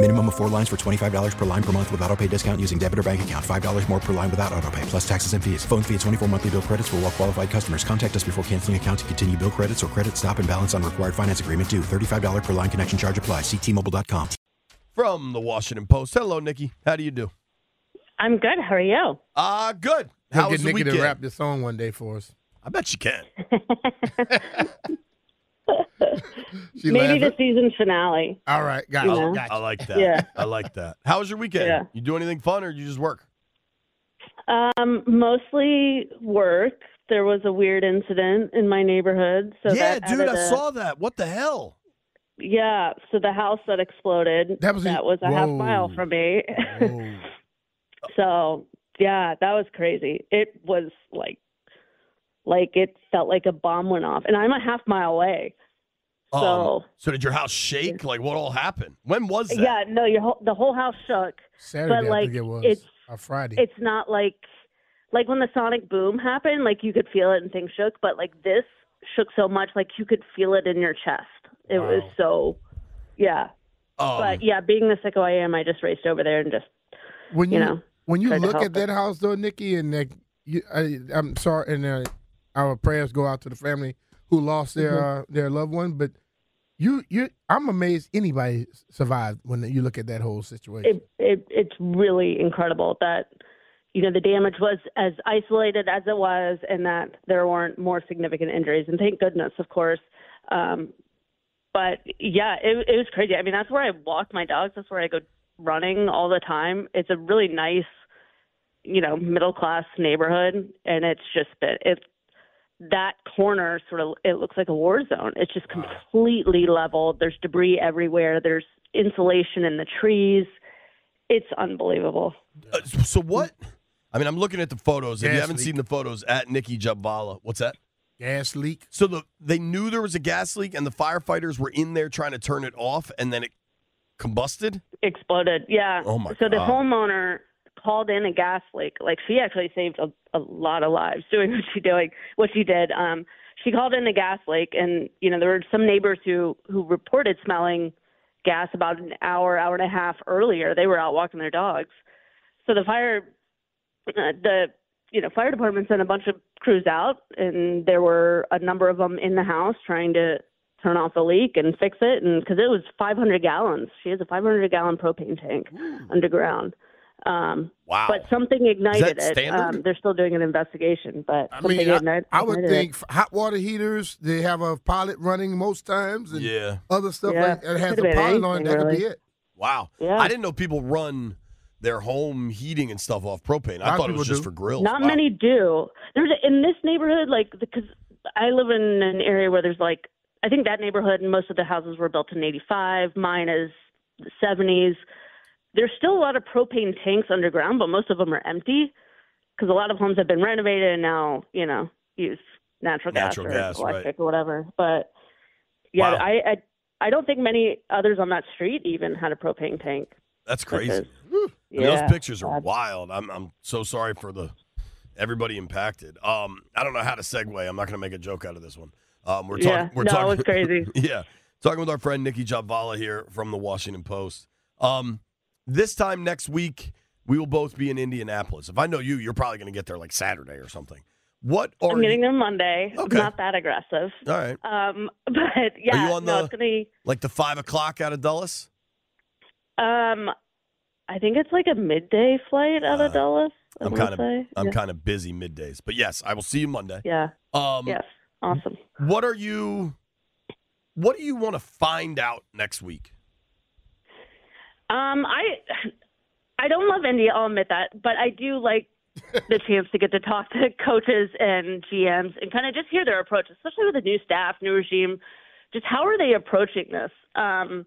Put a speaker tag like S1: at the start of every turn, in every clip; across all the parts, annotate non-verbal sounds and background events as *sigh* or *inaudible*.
S1: Minimum of four lines for $25 per line per month with auto pay discount using debit or bank account. $5 more per line without auto pay, plus taxes and fees. Phone fee at 24 monthly bill credits for all well qualified customers. Contact us before canceling account to continue bill credits or credit stop and balance on required finance agreement due. $35 per line connection charge apply. Ctmobile.com.
S2: From the Washington Post. Hello, Nicki. How do you do?
S3: I'm good. How are you?
S2: Uh, good.
S4: We'll
S2: How
S4: get
S2: was the
S4: Nicki
S2: weekend?
S4: to rap this song one day for us.
S2: I bet you can. *laughs* *laughs* *laughs*
S4: She
S3: Maybe the season finale.
S4: All right, got
S3: You
S4: it.
S3: know?
S2: I like that.
S3: Yeah.
S2: I like that. How was your weekend?
S3: Yeah.
S2: You do anything fun or you just work?
S3: Um, mostly work. There was a weird incident in my neighborhood. So
S2: yeah,
S3: that
S2: dude,
S3: added
S2: I
S3: a-
S2: saw that. What the hell?
S3: Yeah, so the house that exploded
S4: That was in-
S3: a half
S4: Whoa.
S3: mile from me. *laughs* So yeah, that was crazy. It was like, like it felt like a bomb went off, and I'm a half mile away. So
S2: Um, so did your house shake? Like what all happened? When was that?
S3: yeah, no, your whole, the whole house shook.
S4: Saturday,
S3: But,
S4: I
S3: like,
S4: think it was.
S3: it's-
S4: or Friday.
S3: It's not like like when the sonic boom happened, like you could feel it and things shook, but like this shook so much, like you could feel it in your chest. It was so, yeah.
S2: Um,
S3: but yeah, being the sicko I am, I just raced over there and just
S4: when
S3: you
S4: you,
S3: know,
S4: when you look
S3: help
S4: at that house though, Nicki, and that you, I, I'm sorry, and uh, our prayers go out to the family who lost their
S3: Mm-hmm.
S4: uh, their loved one. But you, you, I'm amazed anybody survived when you look at that whole situation.
S3: it, it it's really incredible that you know the damage was as isolated as it was and that there weren't more significant injuries and thank goodness of course um but yeah it it was crazy i mean that's where i walk my dogs that's where i go running all the time it's a really nice you know middle class neighborhood and it's just been it that corner sort of it looks like a war zone it's just completely leveled there's debris everywhere there's insulation in the trees it's unbelievable
S2: Uh, so what? I mean, I'm looking at the photos. If you haven't
S4: leak.
S2: seen the photos, at Nicki Jhabvala. What's that?
S4: Gas leak.
S2: So the they knew there was a gas leak, and the firefighters were in there trying to turn it off, and then it combusted.
S3: exploded yeah
S2: Oh, my
S3: so the homeowner called in a gas leak. Like she actually saved a, a lot of lives doing *laughs* what she doing what she did. Um she called in a gas leak and you know there were some neighbors who who reported smelling gas about an hour hour and a half earlier. They were out walking their dogs. So the fire uh, the you know fire department sent a bunch of crews out and there were a number of them in the house trying to turn off the leak and fix it. And because it was 500 gallons. She has a 500 gallon propane tank underground um
S2: Wow.
S3: but something ignited it
S2: standard?
S3: um they're still doing an investigation but
S4: I
S3: something
S4: mean, I,
S3: ignited,
S4: I would
S3: ignited it.
S4: think f- hot water heaters. They have a pilot running most times, and
S2: yeah.
S4: other stuff
S3: Yeah,
S4: like that has
S3: could've
S4: a
S3: been
S4: pilot on. it,
S3: anything,
S4: That could be it.
S2: Wow.
S3: Yeah.
S2: I didn't know people run their home heating and stuff off propane. I thought it was just
S4: do.
S2: for grills.
S3: Not
S2: Wow.
S3: many do. There's a, in this neighborhood, like because I live in an area where there's like I think that neighborhood and most of the houses were built in '85. Mine is the '70s. There's still a lot of propane tanks underground, but most of them are empty because a lot of homes have been renovated and now you know use natural gas
S2: Natural
S3: or
S2: gas, right.
S3: electric or whatever. But yeah,
S2: Wow.
S3: I, I I don't think many others on that street even had a propane tank.
S2: That's crazy.
S3: is- yeah,
S2: those pictures are
S3: bad.
S2: wild. I'm I'm so sorry for the everybody impacted. Um, I don't know how to segue. I'm not going to make a joke out of this one. Um, we're talking.
S3: Yeah,
S2: we're
S3: no, it
S2: talking.
S3: was crazy. *laughs*
S2: yeah, talking with our friend Nicki Jhabvala here from the Washington Post. Um, this time next week, we will both be in Indianapolis. If I know you, you're probably going to get there like Saturday or something. What are
S3: I'm getting
S2: you,
S3: there Monday.
S2: Okay.
S3: Not that aggressive.
S2: all right?
S3: Um, *laughs* but yeah,
S2: you on
S3: no,
S2: the-
S3: be.
S2: Like the five o'clock out of Dulles?
S3: Um, I think it's like a midday flight out of
S2: Uh,
S3: Dulles. I
S2: I'm kind of
S3: say.
S2: I'm
S3: yeah.
S2: kind of busy middays, but yes, I will see you Monday.
S3: Yeah.
S2: Um,
S3: yes. Awesome.
S2: What are you? What do you want to find out next week?
S3: Um, I I don't love Indy. I'll admit that, but I do like *laughs* the chance to get to talk to coaches and GMs and kind of just hear their approach, especially with the new staff, new regime. Just how are they approaching this? Um,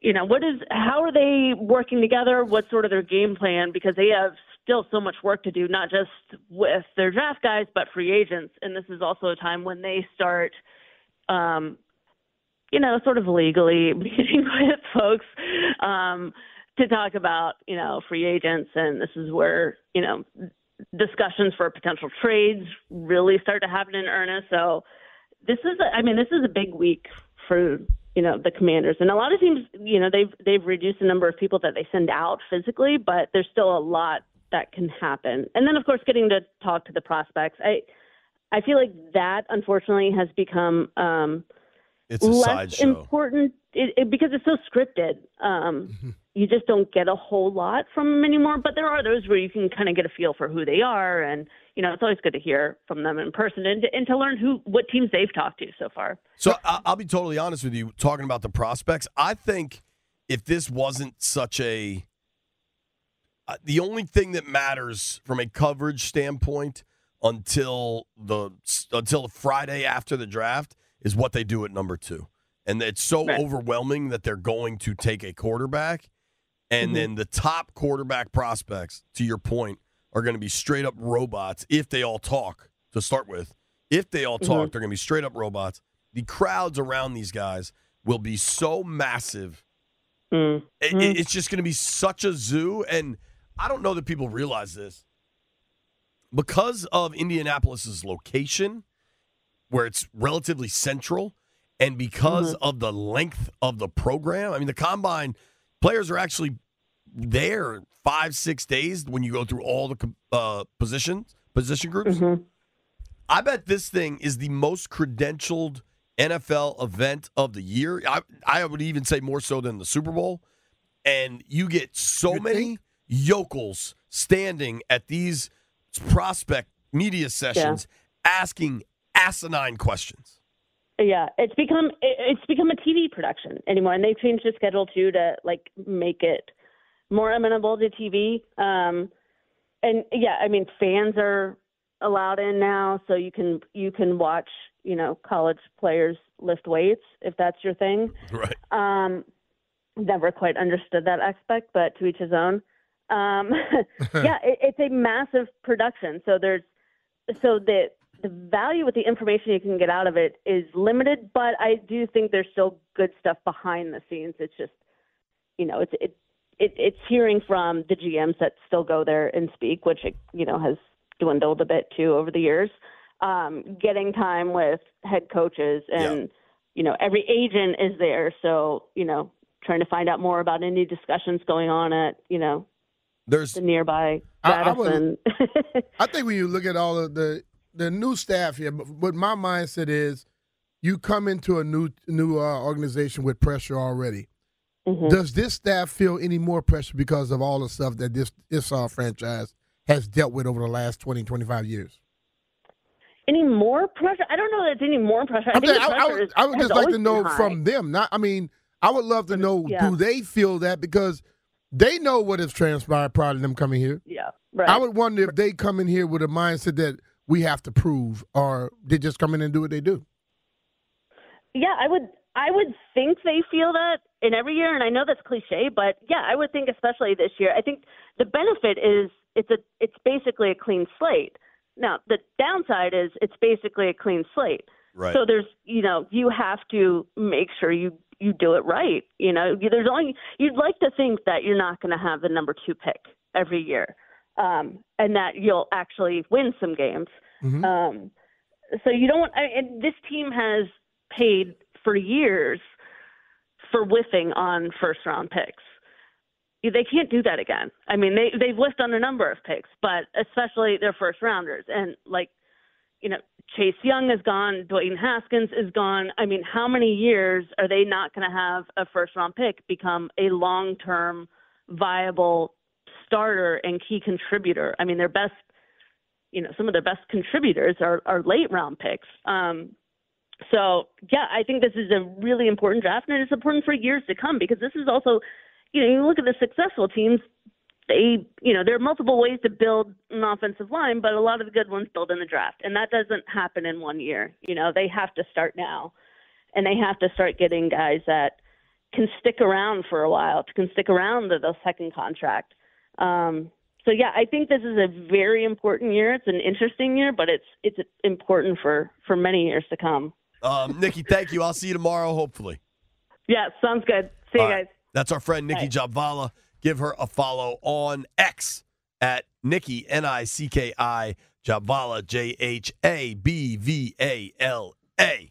S3: you know, what is how are they working together? What's sort of their game plan? Because they have still so much work to do, not just with their draft guys, but free agents. And this is also a time when they start, um, you know, sort of legally *laughs* meeting with folks um, to talk about, you know, free agents. And this is where, you know, discussions for potential trades really start to happen in earnest. So this is, a, I mean, this is a big week for you know the commanders and a lot of teams you know they've they've reduced the number of people that they send out physically but there's still a lot that can happen and then of course getting to talk to the prospects i i feel like that unfortunately has become um
S2: It's a
S3: less important it, it, because it's so scripted. Um you just don't get a whole lot from them anymore but there are those where you can kind of get a feel for who they are and you know it's always good to hear from them in person and to, and to learn who what teams they've talked to so far.
S2: So I'll be totally honest with you. Talking about the prospects, I think if this wasn't such a, uh, the only thing that matters from a coverage standpoint until the until Friday after the draft is what they do at number two, and it's so
S3: Right.
S2: overwhelming that they're going to take a quarterback, and
S3: Mhm.
S2: then the top quarterback prospects, to your point, are going to be straight up robots if they all talk to start with. If they all talk,
S3: Mhm.
S2: they're going to be straight up robots. The crowds around these guys will be so massive.
S3: Mm.
S2: It- it- it's just going to be such a zoo. And I don't know that people realize this. Because of Indianapolis's location, where it's relatively central, and because of the length of the program, I mean, the combine players are actually there five, six days when you go through all the uh, positions, position groups.
S3: Mm-hmm.
S2: I bet this thing is the most credentialed NFL event of the year. I, I would even say more so than the Super Bowl. And you get so
S4: You
S2: many
S4: think?
S2: yokels standing at these prospect media sessions asking asinine questions.
S3: Yeah, it's become it's become a TV production anymore, and they've changed the schedule too to like make it more amenable to TV. Um, and yeah, I mean fans are allowed in now, so you can you can watch you know college players lift weights if that's your thing. *laughs*
S2: Right.
S3: Um, never quite understood that aspect, but to each his own. Um, *laughs* yeah, it, it's a massive production. So there's so the the value with the information you can get out of it is limited, but I do think there's still good stuff behind the scenes. It's just you know it's it, it it's hearing from the GMs that still go there and speak, which it, you know has dwindled a bit too over the years. Um, getting time with head coaches and you know every agent is there, so you know trying to find out more about any discussions going on at you know
S2: There's
S3: the nearby
S4: I- I would- *laughs* I think when you look at all of the the new staff here, but my mindset is, you come into a new new uh, organization with pressure already.
S3: Mhm.
S4: Does this staff feel any more pressure because of all the stuff that this this uh, franchise has dealt with over the last 20, 25 years?
S3: Any more pressure? I don't know that it's any more pressure. I
S4: I'm
S3: think
S4: saying,
S3: the
S4: I, I would,
S3: is-
S4: I would just like to know from them. Not, I mean, I would love to know
S3: Yeah.
S4: do they feel that because they know what has transpired prior to them coming here.
S3: Yeah, right.
S4: I would wonder if they come in here with a mindset that we have to prove, or they just come in and do what they do.
S3: Yeah, I would. I would think they feel that in every year, and I know that's cliche, but yeah, I would think especially this year. I think the benefit is it's a it's basically a clean slate. Now the downside is it's basically a clean slate.
S2: Right.
S3: So there's you know you have to make sure you you do it right. You know there's only you'd like to think that you're not going to have the number two pick every year, um, and that you'll actually win some games. Um, so you don't. I, and this team has paid for years for whiffing on first round picks. They can't do that again. I mean, they they've whiffed on a number of picks, but especially their first rounders. And like, you know, Chase Young is gone, Dwayne Haskins is gone. I mean, how many years are they not going to have a first round pick become a long term viable starter and key contributor. I mean, their best, you know, some of their best contributors are, are late round picks. Um, so yeah, I think this is a really important draft, and it's important for years to come because this is also, you know, you look at the successful teams. They, you know, there are multiple ways to build an offensive line, but a lot of the good ones build in the draft, and that doesn't happen in one year. You know, they have to start now, and they have to start getting guys that can stick around for a while, can stick around to the second contract. Um, so yeah, I think this is a very important year. It's an interesting year, but it's it's important for for many years to come.
S2: Um, Nicki, thank you. I'll see you tomorrow, hopefully.
S3: Yeah, sounds good. See you guys.
S2: That's our friend Nicki Jhabvala. Give her a follow on X at Nicki N I C K I Jhabvala J H A B V A L A.